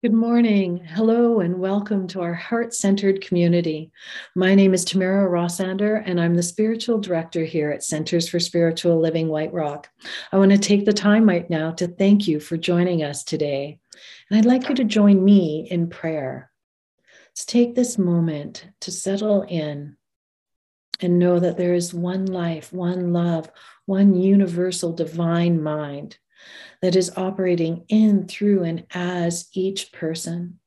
Good morning. Hello, and welcome to our heart centered community. My name is Tamara Rossander, and I'm the spiritual director here at Centers for Spiritual Living White Rock. I want to take the time right now to thank you for joining us today. And I'd like you to join me in prayer. Let's take this moment to settle in and know that there is one life, one love, one universal divine mind that is operating in, through, and as each person.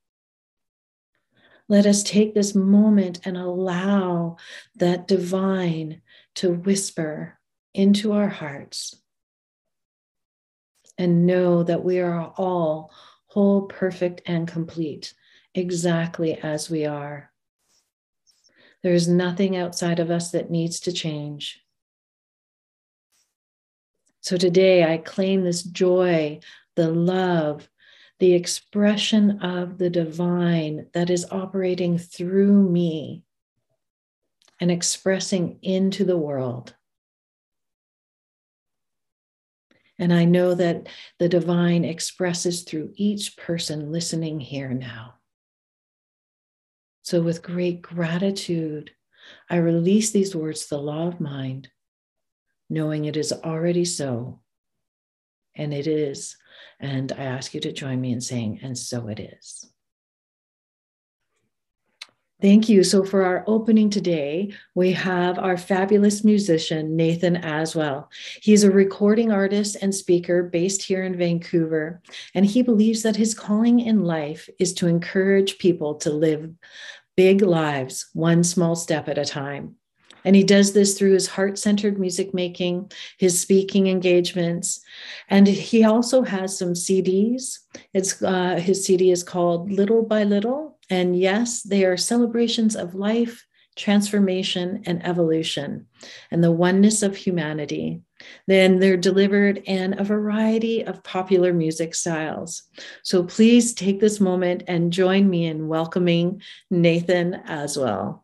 Let us take this moment and allow that divine to whisper into our hearts and know that we are all whole, perfect, and complete, exactly as we are. There is nothing outside of us that needs to change. So today I claim this joy, the love, the expression of the divine that is operating through me and expressing into the world. And I know that the divine expresses through each person listening here now. So, with great gratitude, I release these words, the law of mind, knowing it is already so. And it is. And I ask you to join me in saying, and so it is. Thank you. So, for our opening today, we have our fabulous musician, Nathan Aswell. He's a recording artist and speaker based here in Vancouver, and he believes that his calling in life is to encourage people to live big lives, one small step at a time. And he does this through his heart centered music making, his speaking engagements. And he also has some CDs. It's, uh, his CD is called Little by Little. And yes, they are celebrations of life, transformation, and evolution, and the oneness of humanity. Then they're delivered in a variety of popular music styles. So please take this moment and join me in welcoming Nathan Aswell.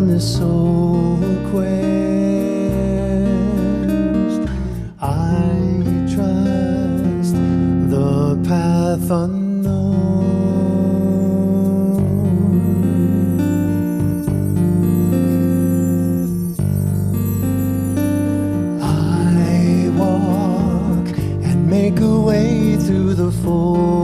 On this soul quest. I trust the path unknown. I walk and make a way through the soul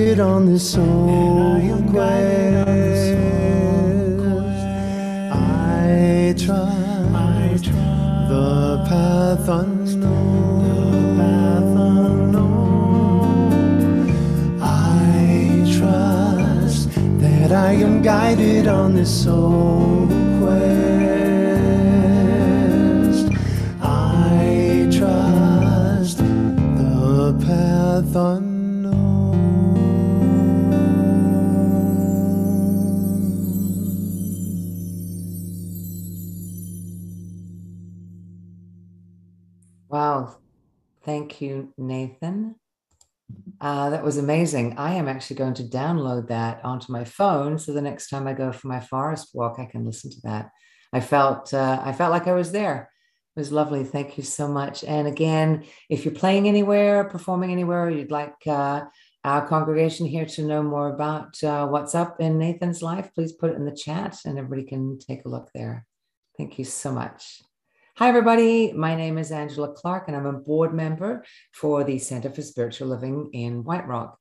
quest. this try. Wow. Thank you, Nathan. Uh, that was amazing. I am actually going to download that onto my phone, so the next time I go for my forest walk, I can listen to that. I felt uh, I felt like I was there. It was lovely. Thank you so much. And again, if you're playing anywhere, performing anywhere, you'd like uh, our congregation here to know more about uh, what's up in Nathan's life, please put it in the chat, and everybody can take a look there. Thank you so much. Hi, everybody. My name is Angela Clark, and I'm a board member for the Center for Spiritual Living in White Rock.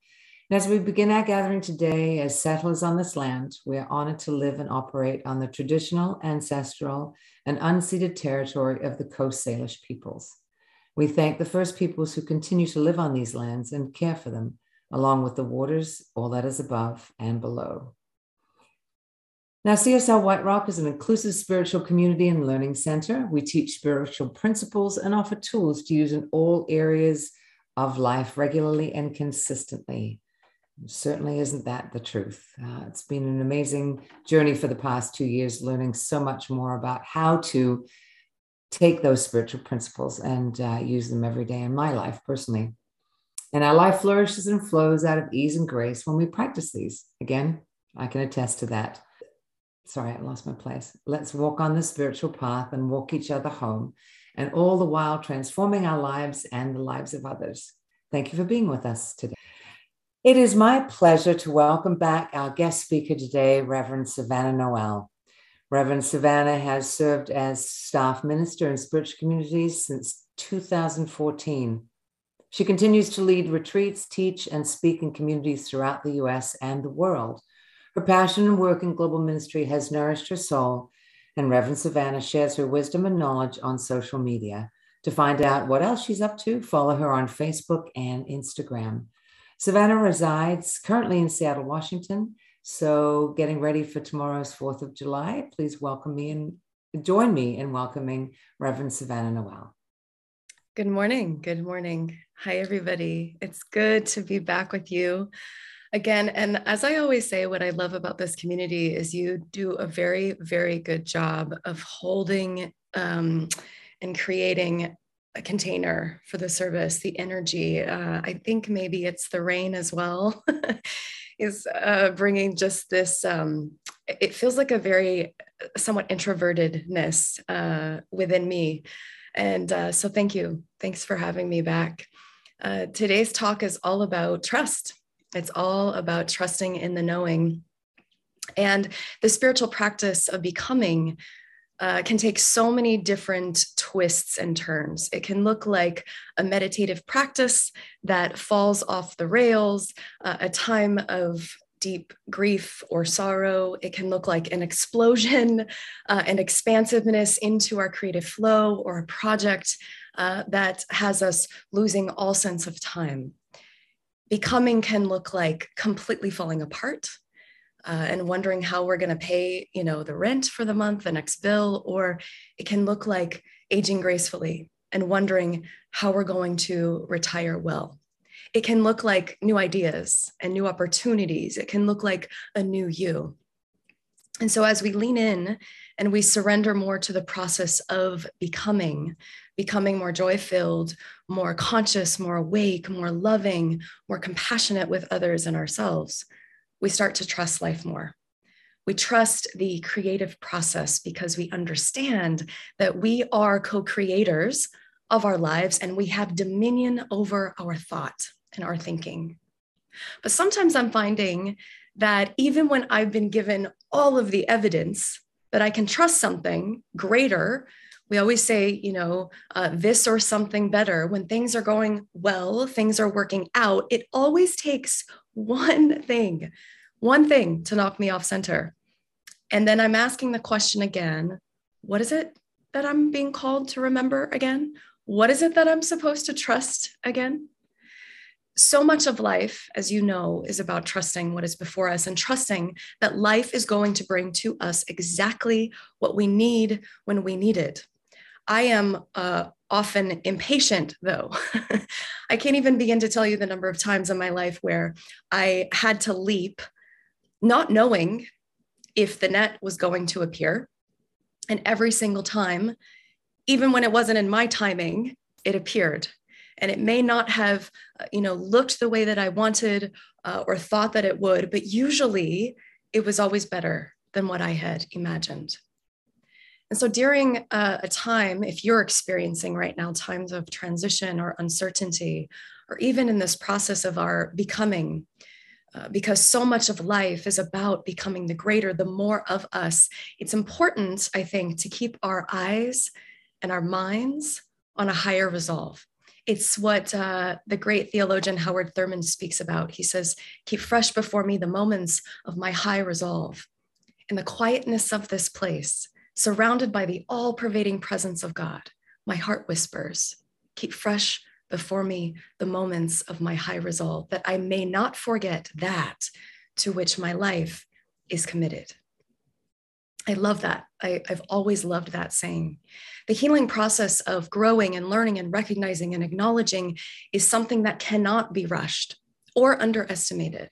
And as we begin our gathering today as settlers on this land, we are honored to live and operate on the traditional, ancestral, and unceded territory of the Coast Salish peoples. We thank the first peoples who continue to live on these lands and care for them, along with the waters, all that is above and below. Now, CSL White Rock is an inclusive spiritual community and learning center. We teach spiritual principles and offer tools to use in all areas of life regularly and consistently. Certainly isn't that the truth. Uh, it's been an amazing journey for the past two years, learning so much more about how to take those spiritual principles and uh, use them every day in my life personally. And our life flourishes and flows out of ease and grace when we practice these. Again, I can attest to that sorry, I lost my place. Let's walk on the spiritual path and walk each other home, and all the while transforming our lives and the lives of others. Thank you for being with us today. It is my pleasure to welcome back our guest speaker today, Reverend Savannah Noel. Reverend Savannah has served as staff minister in spiritual communities since 2014. She continues to lead retreats, teach, and speak in communities throughout the US and the world. Her passion and work in global ministry has nourished her soul, and Reverend Savannah shares her wisdom and knowledge on social media. To find out what else she's up to, follow her on Facebook and Instagram. Savannah resides currently in Seattle, Washington. So, getting ready for tomorrow's 4th of July, please welcome me and join me in welcoming Reverend Savannah Noel. Good morning. Good morning. Hi, everybody. It's good to be back with you again and as i always say what i love about this community is you do a very very good job of holding um, and creating a container for the service the energy. Uh, i think maybe it's the rain as well is uh, bringing just this um, it feels like a very uh, somewhat introvertedness uh, within me. And uh, so thank you. Thanks for having me back. Uh, today's talk is all about trust it's all about trusting in the knowing. And the spiritual practice of becoming uh, can take so many different twists and turns. It can look like a meditative practice that falls off the rails, uh, a time of deep grief or sorrow. It can look like an explosion, uh, an expansiveness into our creative flow, or a project uh, that has us losing all sense of time becoming can look like completely falling apart uh, and wondering how we're going to pay you know the rent for the month the next bill or it can look like aging gracefully and wondering how we're going to retire well. It can look like new ideas and new opportunities. It can look like a new you. And so as we lean in and we surrender more to the process of becoming becoming more joy filled, more conscious, more awake, more loving, more compassionate with others and ourselves, we start to trust life more. We trust the creative process because we understand that we are co creators of our lives and we have dominion over our thought and our thinking. But sometimes I'm finding that even when I've been given all of the evidence that I can trust something greater we always say, you know, uh, this or something better. When things are going well, things are working out, it always takes one thing, one thing to knock me off center. And then I'm asking the question again what is it that I'm being called to remember again? What is it that I'm supposed to trust again? so much of life, as you know, is about trusting what is before us and trusting that life is going to bring to us exactly what we need when we need it. I am uh, often impatient, though. I can't even begin to tell you the number of times in my life where I had to leap, not knowing if the net was going to appear. And every single time, even when it wasn't in my timing, it appeared and it may not have uh, you know looked the way that i wanted uh, or thought that it would but usually it was always better than what i had imagined and so during uh, a time if you're experiencing right now times of transition or uncertainty or even in this process of our becoming uh, because so much of life is about becoming the greater, the more of us. It's important, I think, to keep our eyes and our minds on a higher resolve. It's what uh, the great theologian Howard Thurman speaks about. He says, Keep fresh before me the moments of my high resolve. In the quietness of this place, surrounded by the all pervading presence of God, my heart whispers, Keep fresh before me the moments of my high resolve, that I may not forget that to which my life is committed. I love that. I, have always loved that saying. The healing process of growing and learning and recognizing and acknowledging is something that cannot be rushed or underestimated.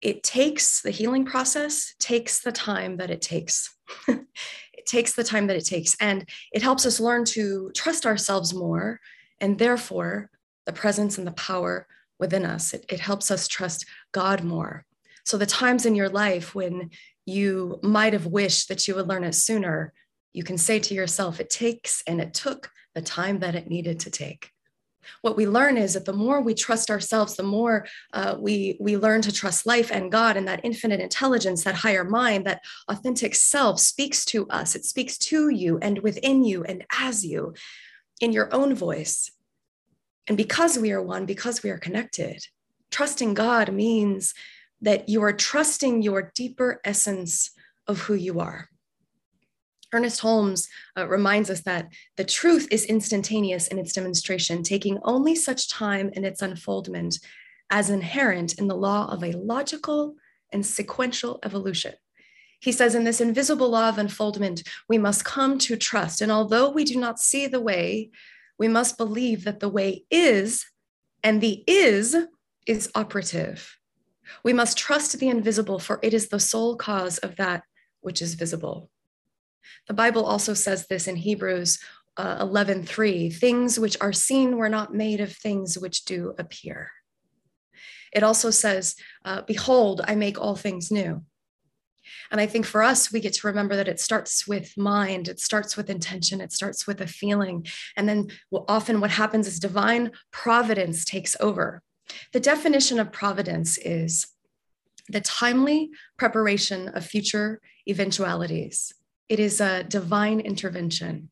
It takes the healing process, takes the time that it takes. it takes the time that it takes. And it helps us learn to trust ourselves more and therefore the presence and the power within us. It, it helps us trust God more. So the times in your life when you might have wished that you would learn it sooner, you can say to yourself, it takes and it took the time that it needed to take. What we learn is that the more we trust ourselves, the more uh, we, we learn to trust life and God and that infinite intelligence, that higher mind, that authentic self speaks to us. It speaks to you and within you and as you in your own voice. And because we are one, because we are connected, trusting God means that you are trusting your deeper essence of who you are. Ernest Holmes uh, reminds us that the truth is instantaneous in its demonstration, taking only such time in its unfoldment as inherent in the law of a logical and sequential evolution. He says, in this invisible law of unfoldment, we must come to trust. And although we do not see the way, we must believe that the way is, and the is is operative. We must trust the invisible, for it is the sole cause of that which is visible. The Bible also says this in Hebrews uh, 11 3 things which are seen were not made of things which do appear. It also says, uh, Behold, I make all things new. And I think for us, we get to remember that it starts with mind, it starts with intention, it starts with a feeling. And then often what happens is divine providence takes over. The definition of providence is the timely preparation of future eventualities. It is a divine intervention.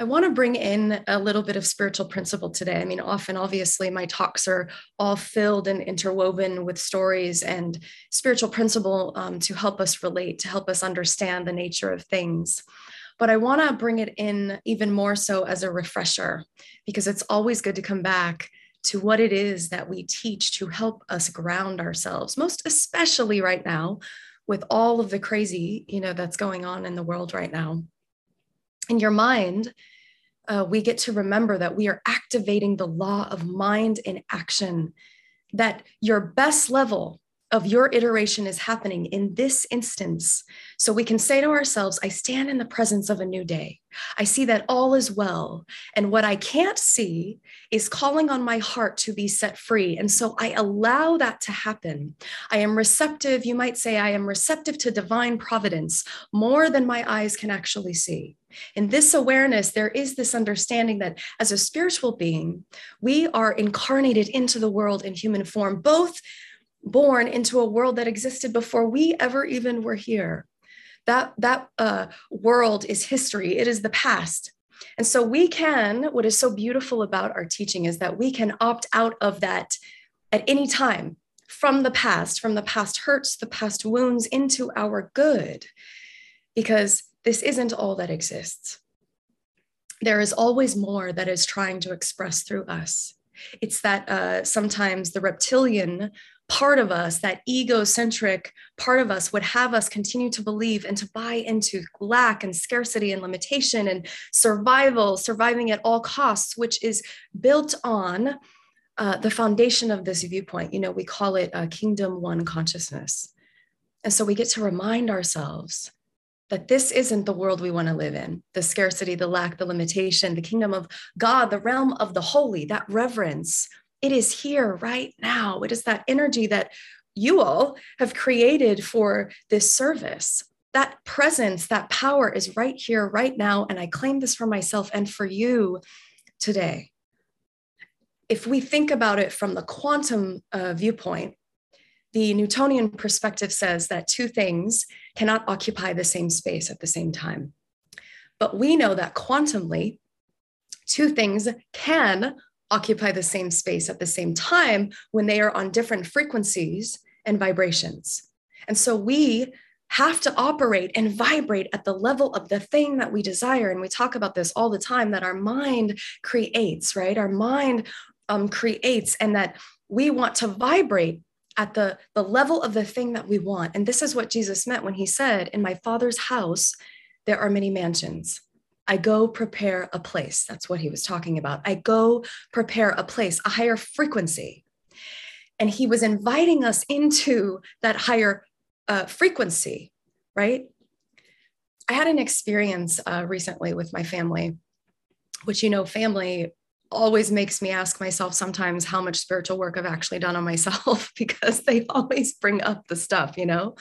I want to bring in a little bit of spiritual principle today. I mean, often, obviously, my talks are all filled and interwoven with stories and spiritual principle um, to help us relate, to help us understand the nature of things. But I want to bring it in even more so as a refresher, because it's always good to come back to what it is that we teach to help us ground ourselves, most especially right now with all of the crazy, you know, that's going on in the world right now. In your mind, uh, we get to remember that we are activating the law of mind in action, that your best level of your iteration is happening in this instance. So we can say to ourselves, I stand in the presence of a new day. I see that all is well. And what I can't see is calling on my heart to be set free. And so I allow that to happen. I am receptive. You might say, I am receptive to divine providence more than my eyes can actually see. In this awareness, there is this understanding that as a spiritual being, we are incarnated into the world in human form, both born into a world that existed before we ever even were here. That, that uh, world is history, it is the past. And so we can, what is so beautiful about our teaching is that we can opt out of that at any time from the past, from the past hurts, the past wounds into our good, because this isn't all that exists. There is always more that is trying to express through us. It's that uh, sometimes the reptilian part of us, that egocentric part of us, would have us continue to believe and to buy into lack and scarcity and limitation and survival, surviving at all costs, which is built on uh, the foundation of this viewpoint. You know, we call it a kingdom one consciousness. And so we get to remind ourselves that this isn't the world we want to live in the scarcity, the lack, the limitation, the kingdom of God, the realm of the holy, that reverence, it is here right now. It is that energy that you all have created for this service. That presence, that power is right here, right now. And I claim this for myself and for you today. If we think about it from the quantum uh, viewpoint, the Newtonian perspective says that two things cannot occupy the same space at the same time. But we know that quantumly, two things can occupy the same space at the same time when they are on different frequencies and vibrations. And so we have to operate and vibrate at the level of the thing that we desire. And we talk about this all the time that our mind creates, right? Our mind um, creates, and that we want to vibrate at the, the level of the thing that we want. And this is what Jesus meant when he said, In my Father's house, there are many mansions. I go prepare a place. That's what he was talking about. I go prepare a place, a higher frequency. And he was inviting us into that higher uh, frequency, right? I had an experience uh, recently with my family, which, you know, family always makes me ask myself sometimes how much spiritual work I've actually done on myself because they always bring up the stuff, you know?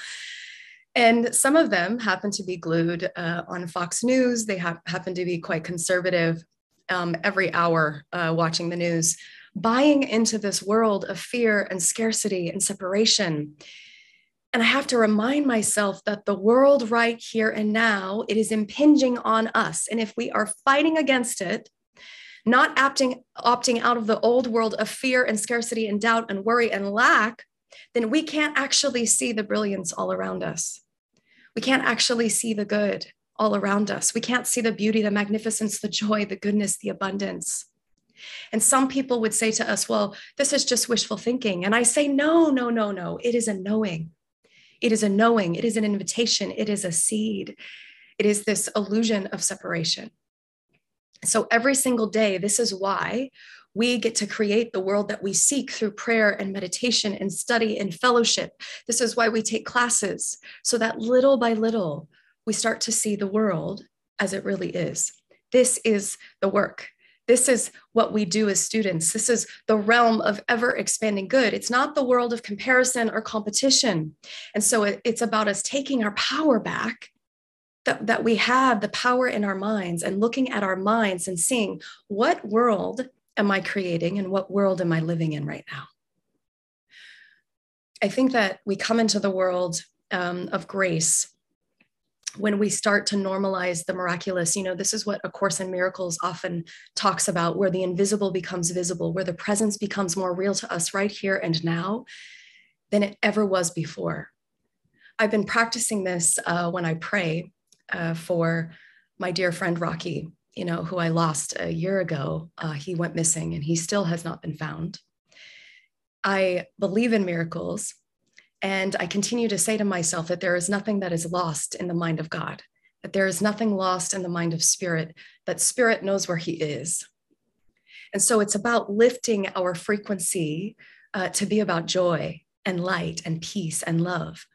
And some of them happen to be glued uh, on Fox News. They have, happen to be quite conservative um, every hour uh, watching the news, buying into this world of fear and scarcity and separation. And I have to remind myself that the world right here and now, it is impinging on us. And if we are fighting against it, not opting, opting out of the old world of fear and scarcity and doubt and worry and lack, then we can't actually see the brilliance all around us we can't actually see the good all around us. We can't see the beauty, the magnificence, the joy, the goodness, the abundance. And some people would say to us, well, this is just wishful thinking. And I say, no, no, no, no. It is a knowing. It is a knowing. It is an invitation. It is a seed. It is this illusion of separation. So every single day, this is why we get to create the world that we seek through prayer and meditation and study and fellowship. This is why we take classes, so that little by little, we start to see the world as it really is. This is the work. This is what we do as students. This is the realm of ever expanding good. It's not the world of comparison or competition. And so it's about us taking our power back that, that we have the power in our minds and looking at our minds and seeing what world am I creating and what world am I living in right now? I think that we come into the world um, of grace when we start to normalize the miraculous. You know, this is what A Course in Miracles often talks about, where the invisible becomes visible, where the presence becomes more real to us right here and now than it ever was before. I've been practicing this uh, when I pray uh, for my dear friend Rocky, you know, who I lost a year ago, uh, he went missing and he still has not been found. I believe in miracles. And I continue to say to myself that there is nothing that is lost in the mind of God, that there is nothing lost in the mind of spirit, that spirit knows where he is. And so it's about lifting our frequency uh, to be about joy and light and peace and love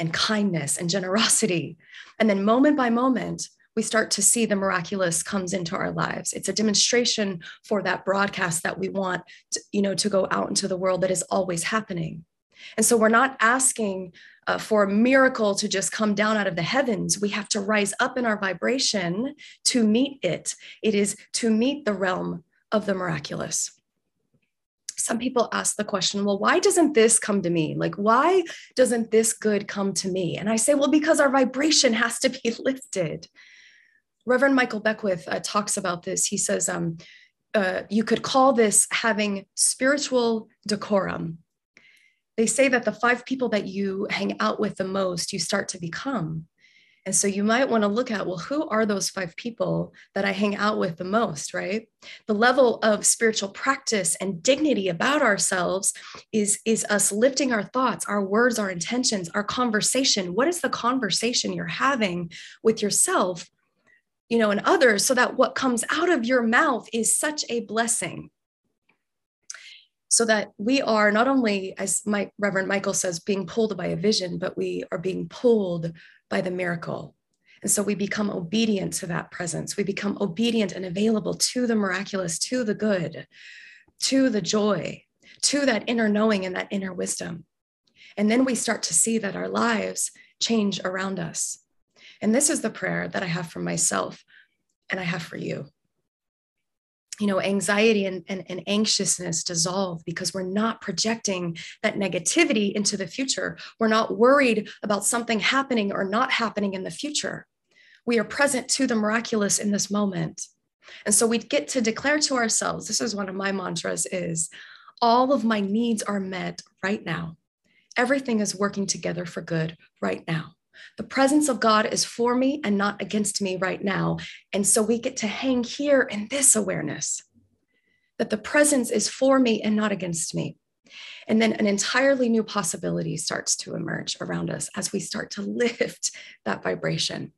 and kindness and generosity. And then moment by moment, we start to see the miraculous comes into our lives it's a demonstration for that broadcast that we want to, you know to go out into the world that is always happening and so we're not asking uh, for a miracle to just come down out of the heavens. We have to rise up in our vibration to meet it. It is to meet the realm of the miraculous. Some people ask the question, well, why doesn't this come to me? Like, why doesn't this good come to me? And I say, well, because our vibration has to be lifted. Reverend Michael Beckwith uh, talks about this. He says, um, uh, you could call this having spiritual decorum. They say that the five people that you hang out with the most, you start to become. And so you might want to look at, well, who are those five people that I hang out with the most, right? The level of spiritual practice and dignity about ourselves is, is us lifting our thoughts, our words, our intentions, our conversation. What is the conversation you're having with yourself, you know, and others, so that what comes out of your mouth is such a blessing so that we are not only, as my Reverend Michael says, being pulled by a vision, but we are being pulled by the miracle. And so we become obedient to that presence. We become obedient and available to the miraculous, to the good, to the joy, to that inner knowing and that inner wisdom. And then we start to see that our lives change around us. And this is the prayer that I have for myself and I have for you. You know anxiety and, and, and, anxiousness dissolve because we're not projecting that negativity into the future. We're not worried about something happening or not happening in the future. We are present to the miraculous in this moment. And so we get to declare to ourselves this is one of my mantras is all of my needs are met right now. Everything is working together for good right now the presence of God is for me and not against me right now. And so we get to hang here in this awareness that the presence is for me and not against me. And then an entirely new possibility starts to emerge around us as we start to lift that vibration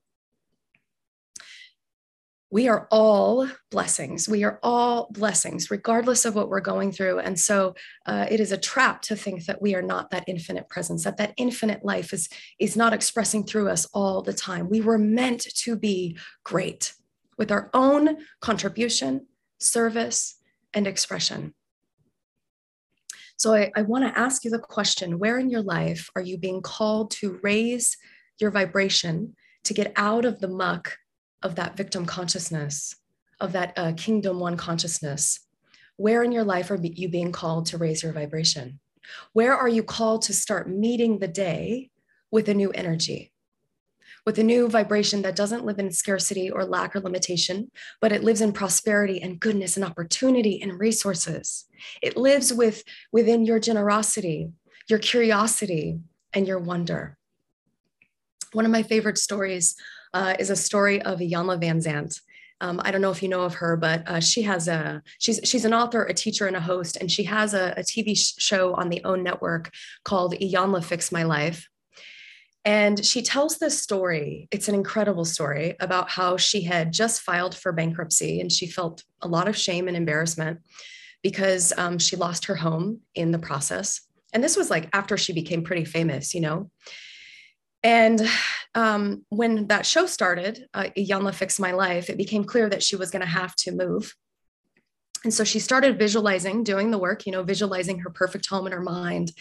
we are all blessings. We are all blessings, regardless of what we're going through. And so uh, it is a trap to think that we are not that infinite presence, that that infinite life is, is not expressing through us all the time. We were meant to be great with our own contribution, service, and expression. So I, I want to ask you the question where in your life are you being called to raise your vibration to get out of the muck of that victim consciousness, of that uh, kingdom one consciousness? Where in your life are you being called to raise your vibration? Where are you called to start meeting the day with a new energy? With a new vibration that doesn't live in scarcity or lack or limitation, but it lives in prosperity and goodness and opportunity and resources. It lives with within your generosity, your curiosity, and your wonder. One of my favorite stories uh, is a story of Iyanla Vanzant. Um, I don't know if you know of her, but uh, she has a she's she's an author, a teacher, and a host, and she has a, a TV show on the OWN network called Iyanla Fix My Life. And she tells this story. It's an incredible story about how she had just filed for bankruptcy and she felt a lot of shame and embarrassment because um, she lost her home in the process. And this was like after she became pretty famous, you know. And um, when that show started, uh, Fix My Life, it became clear that she was going to have to move. And so she started visualizing, doing the work, you know, visualizing her perfect home in her mind.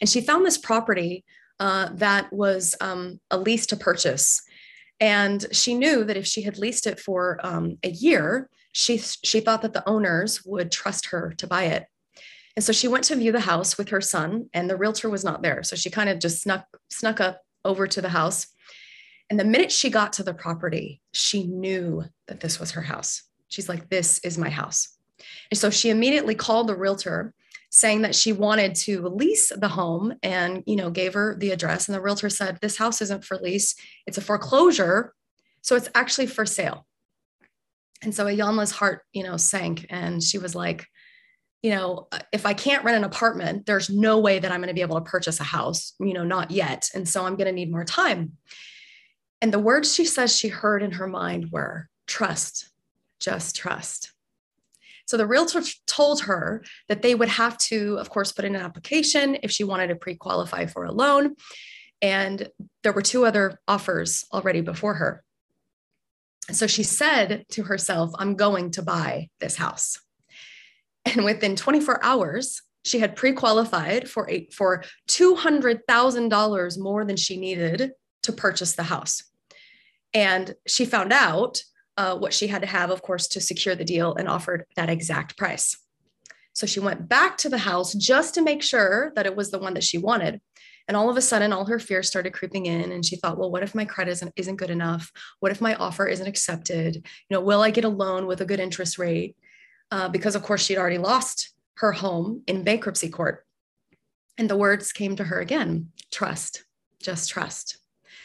And she found this property uh, that was um, a lease to purchase. And she knew that if she had leased it for um, a year, she, she thought that the owners would trust her to buy it. And so she went to view the house with her son, and the realtor was not there. So she kind of just snuck snuck up over to the house. And the minute she got to the property, she knew that this was her house. She's like, This is my house. And so she immediately called the realtor saying that she wanted to lease the home and you know gave her the address and the realtor said this house isn't for lease it's a foreclosure so it's actually for sale and so Iyanla's heart you know sank and she was like you know, uh, if I can't rent an apartment, there's no way that I'm going to be able to purchase a house, you know, not yet. And so I'm going to need more time. And the words she says she heard in her mind were trust, just trust. So the realtor told her that they would have to, of course, put in an application if she wanted to pre qualify for a loan. And there were two other offers already before her. So she said to herself, I'm going to buy this house. And within 24 hours, she had pre-qualified for a, for $200,000 more than she needed to purchase the house. And she found out uh, what she had to have, of course, to secure the deal and offered that exact price. So she went back to the house just to make sure that it was the one that she wanted. And all of a sudden, all her fears started creeping in. And she thought, well, what if my credit isn't, isn't good enough? What if my offer isn't accepted? You know, will I get a loan with a good interest rate? Uh, because, of course, she'd already lost her home in bankruptcy court. And the words came to her again trust, just trust.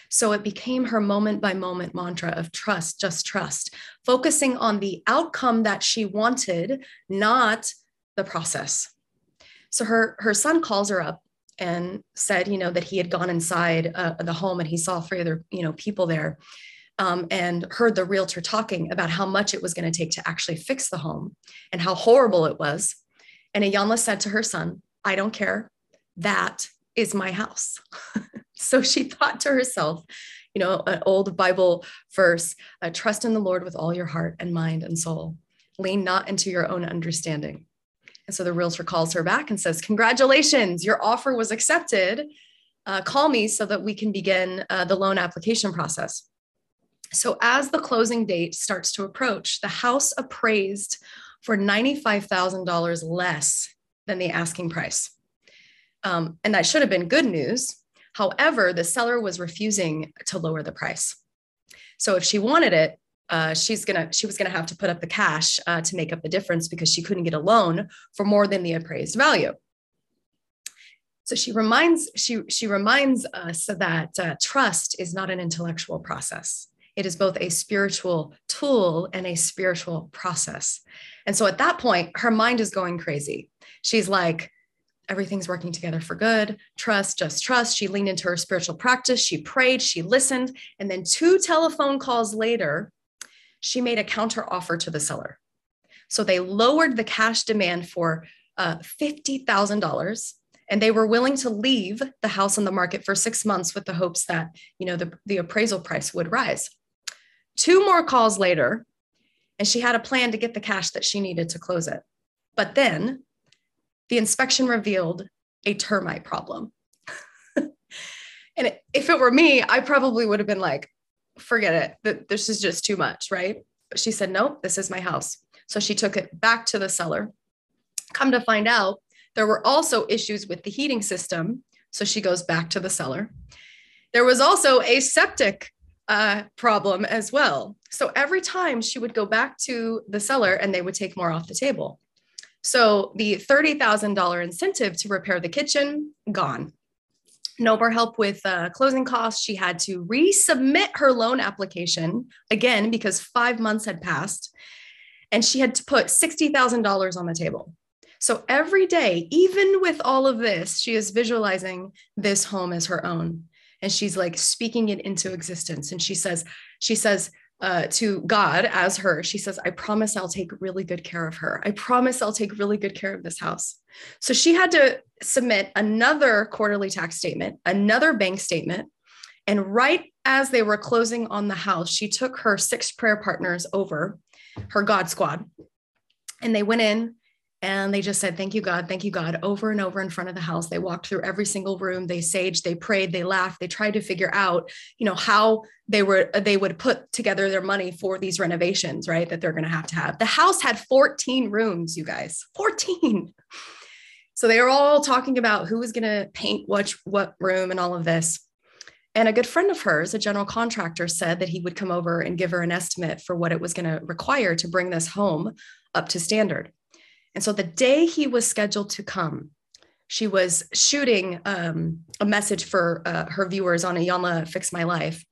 So it became her moment by moment mantra of trust, just trust, focusing on the outcome that she wanted, not the process. So her, her son calls her up and said, you know, that he had gone inside uh, the home and he saw three other, you know, people there um, and heard the realtor talking about how much it was going to take to actually fix the home and how horrible it was. And Iyanla said to her son, I don't care. That is my house. so she thought to herself, you know, an old Bible verse uh, trust in the Lord with all your heart and mind and soul. Lean not into your own understanding. And so the realtor calls her back and says, Congratulations, your offer was accepted. Uh, call me so that we can begin uh, the loan application process. So, as the closing date starts to approach, the house appraised for $95,000 less than the asking price. Um, and that should have been good news. However, the seller was refusing to lower the price. So, if she wanted it, uh, she's gonna she was gonna have to put up the cash uh, to make up the difference because she couldn't get a loan for more than the appraised value. So she reminds she she reminds us that uh, trust is not an intellectual process. It is both a spiritual tool and a spiritual process. And so at that point, her mind is going crazy. She's like, everything's working together for good, trust, just trust. She leaned into her spiritual practice. She prayed, she listened. And then two telephone calls later, she made a counter offer to the seller. So they lowered the cash demand for uh, $50,000 and they were willing to leave the house on the market for six months with the hopes that you know the, the appraisal price would rise two more calls later and she had a plan to get the cash that she needed to close it. But then the inspection revealed a termite problem. And if it were me i probably would have been like forget it. This is just too much right? But she said nope this is my house. So she took it back to the seller. Come to find out there were also issues with the heating system. So she goes back to the seller. There was also a septic uh, problem as well. So every time she would go back to the seller and they would take more off the table. So the $30,000 incentive to repair the kitchen, gone. No more help with uh, closing costs. She had to resubmit her loan application again because five months had passed. And she had to put $60,000 on the table. So every day, even with all of this, she is visualizing this home as her own and she's like speaking it into existence and she says she says uh, to God as her, she says, I promise I'll take really good care of her. I promise I'll take really good care of this house. So she had to submit another quarterly tax statement, another bank statement. And right as they were closing on the house, she took her six prayer partners over, her God squad, and they went in and they just said thank you god. Thank you god over and over in front of the house. They walked through every single room. They saged they prayed they laughed they tried to figure out you know how they were they would put together their money for these renovations right that they're going to have to have. The house had 14 rooms you guys 14 so they were all talking about who was going to paint what what room and all of this. And a good friend of hers, a general contractor, said that he would come over and give her an estimate for what it was going to require to bring this home up to standard. And so the day he was scheduled to come, she was shooting um, a message for uh, her viewers on Iyanla Fix My Life.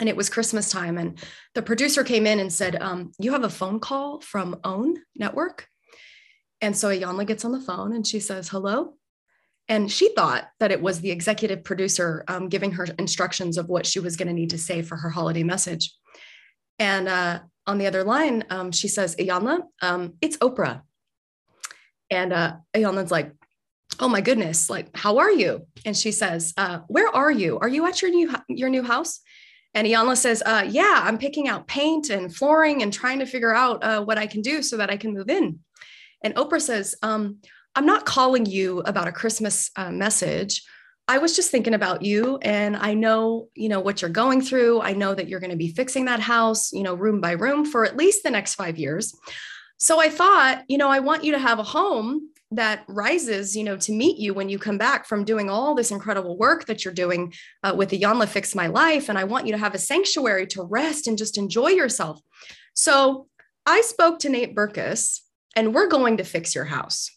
And it was Christmas time. And the producer came in and said, um, You have a phone call from OWN Network. And so Iyanla gets on the phone and she says, Hello. And she thought that it was the executive producer um, giving her instructions of what she was going to need to say for her holiday message. And uh, on the other line, um, she says, Iyanla, um, it's Oprah. And uh, like, oh my goodness, like, how are you? And she says, uh, where are you? Are you at your new, your new house? And Iyanla says, uh, yeah, I'm picking out paint and flooring and trying to figure out uh, what I can do so that I can move in. And Oprah says, um, I'm not calling you about a Christmas uh, message. I was just thinking about you and I know, you know, what you're going through. I know that you're going to be fixing that house, you know, room by room for at least the next 5 years. So I thought, you know, I want you to have a home that rises, you know, to meet you when you come back from doing all this incredible work that you're doing uh, with the Iyanla Fix My Life. And I want you to have a sanctuary to rest and just enjoy yourself. So I spoke to Nate Berkus, and we're going to fix your house.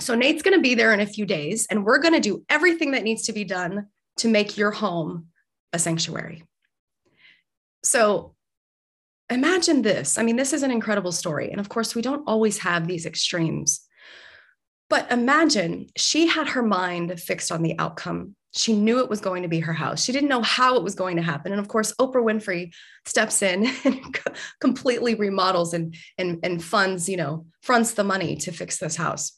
So Nate's going to be there in a few days, and we're going to do everything that needs to be done to make your home a sanctuary. So imagine this. I mean, this is an incredible story. And of course, we don't always have these extremes. But imagine she had her mind fixed on the outcome. She knew it was going to be her house. She didn't know how it was going to happen. And of course, Oprah Winfrey steps in and completely remodels and, and, and funds, you know, fronts the money to fix this house.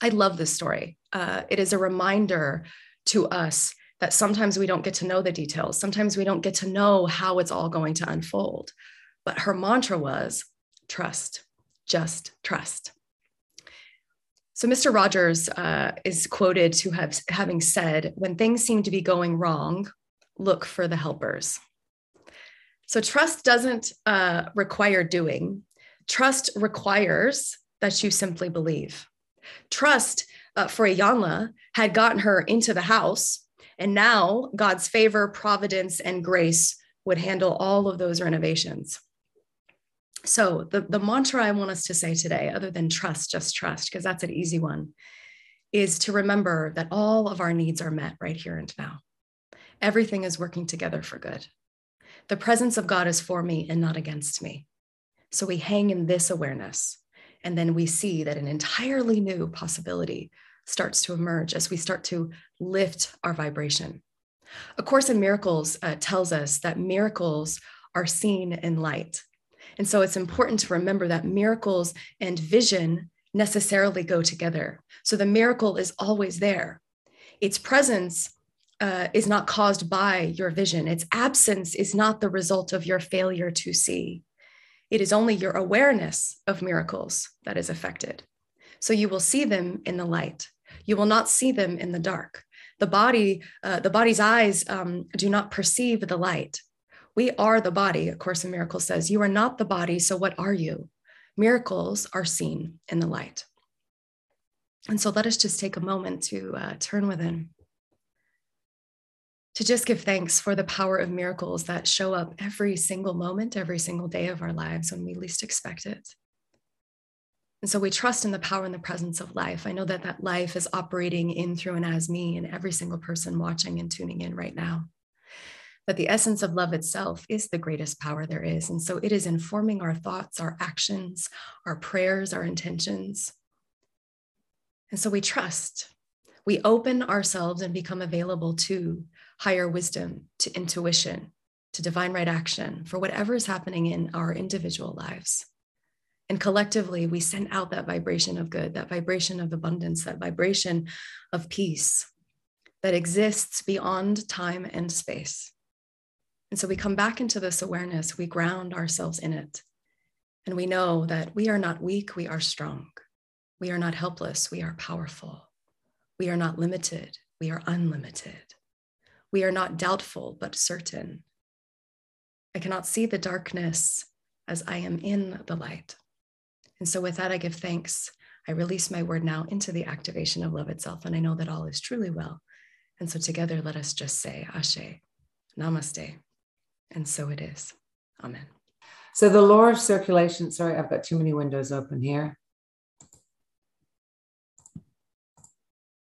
I love this story. Uh, it is a reminder to us that sometimes we don't get to know the details. Sometimes we don't get to know how it's all going to unfold. But her mantra was trust, just trust. So Mr. Rogers uh, is quoted to have having said, "When things seem to be going wrong, look for the helpers." So trust doesn't uh, require doing. Trust requires that you simply believe. Trust uh, for Iyanla had gotten her into the house, and now God's favor, providence, and grace would handle all of those renovations. So, the, the mantra I want us to say today, other than trust, just trust, because that's an easy one, is to remember that all of our needs are met right here and now. Everything is working together for good. The presence of God is for me and not against me. So we hang in this awareness, and then we see that an entirely new possibility starts to emerge as we start to lift our vibration. A Course in Miracles uh, tells us that miracles are seen in light. And so it's important to remember that miracles and vision necessarily go together. So the miracle is always there. Its presence uh, is not caused by your vision, its absence is not the result of your failure to see. It is only your awareness of miracles that is affected. So you will see them in the light. You will not see them in the dark. The body, uh, the body's eyes um, do not perceive the light. We are the body. A Course in Miracles says, You are not the body, so what are you? Miracles are seen in the light. And so let us just take a moment to uh, turn within, to just give thanks for the power of miracles that show up every single moment, every single day of our lives when we least expect it. And so we trust in the power and the presence of life. I know that that life is operating in, through, and as me and every single person watching and tuning in right now that the essence of love itself is the greatest power there is. And so it is informing our thoughts, our actions, our prayers, our intentions. And so we trust. We open ourselves and become available to higher wisdom, to intuition, to divine right action for whatever is happening in our individual lives. And collectively, we send out that vibration of good, that vibration of abundance, that vibration of peace that exists beyond time and space. And so we come back into this awareness, we ground ourselves in it. And we know that we are not weak, we are strong. We are not helpless, we are powerful. We are not limited, we are unlimited. We are not doubtful, but certain. I cannot see the darkness as I am in the light. And so, with that, I give thanks. I release my word now into the activation of love itself. And I know that all is truly well. And so, together, let us just say, Ashe, Namaste. And so it is. Amen. So the law of circulation, sorry, I've got too many windows open here.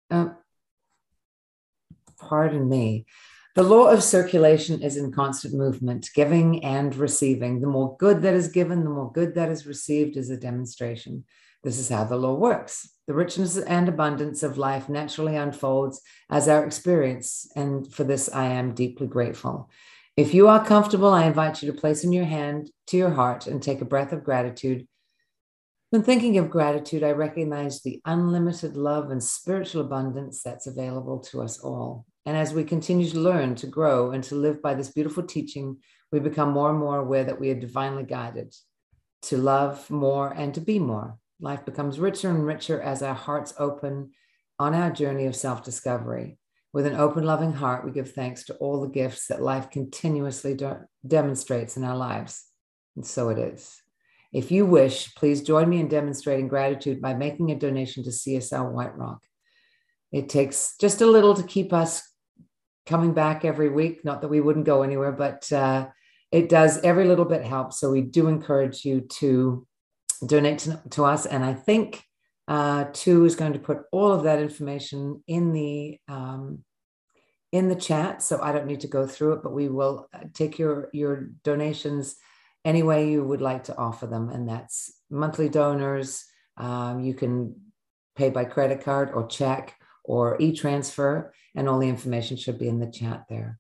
Uh, pardon me. The law of circulation is in constant movement, giving and receiving. The more good that is given, the more good that is received is a demonstration. This is how the law works. The richness and abundance of life naturally unfolds as our experience. And for this, I am deeply grateful. If you are comfortable, I invite you to place in your hand to your heart and take a breath of gratitude. When thinking of gratitude, I recognize the unlimited love and spiritual abundance that's available to us all. And as we continue to learn, to grow, and to live by this beautiful teaching, we become more and more aware that we are divinely guided to love more and to be more. Life becomes richer and richer as our hearts open on our journey of self discovery. With an open, loving heart, we give thanks to all the gifts that life continuously de- demonstrates in our lives. And so it is. If you wish, please join me in demonstrating gratitude by making a donation to CSL White Rock. It takes just a little to keep us coming back every week. Not that we wouldn't go anywhere, but uh, it does every little bit helps. So we do encourage you to donate to, to us. And I think uh, two is going to put all of that information in the um, in the chat. So I don't need to go through it, but we will uh, take your your donations any way you would like to offer them, and that's monthly donors. Um, you can pay by credit card or check or e transfer, and all the information should be in the chat there.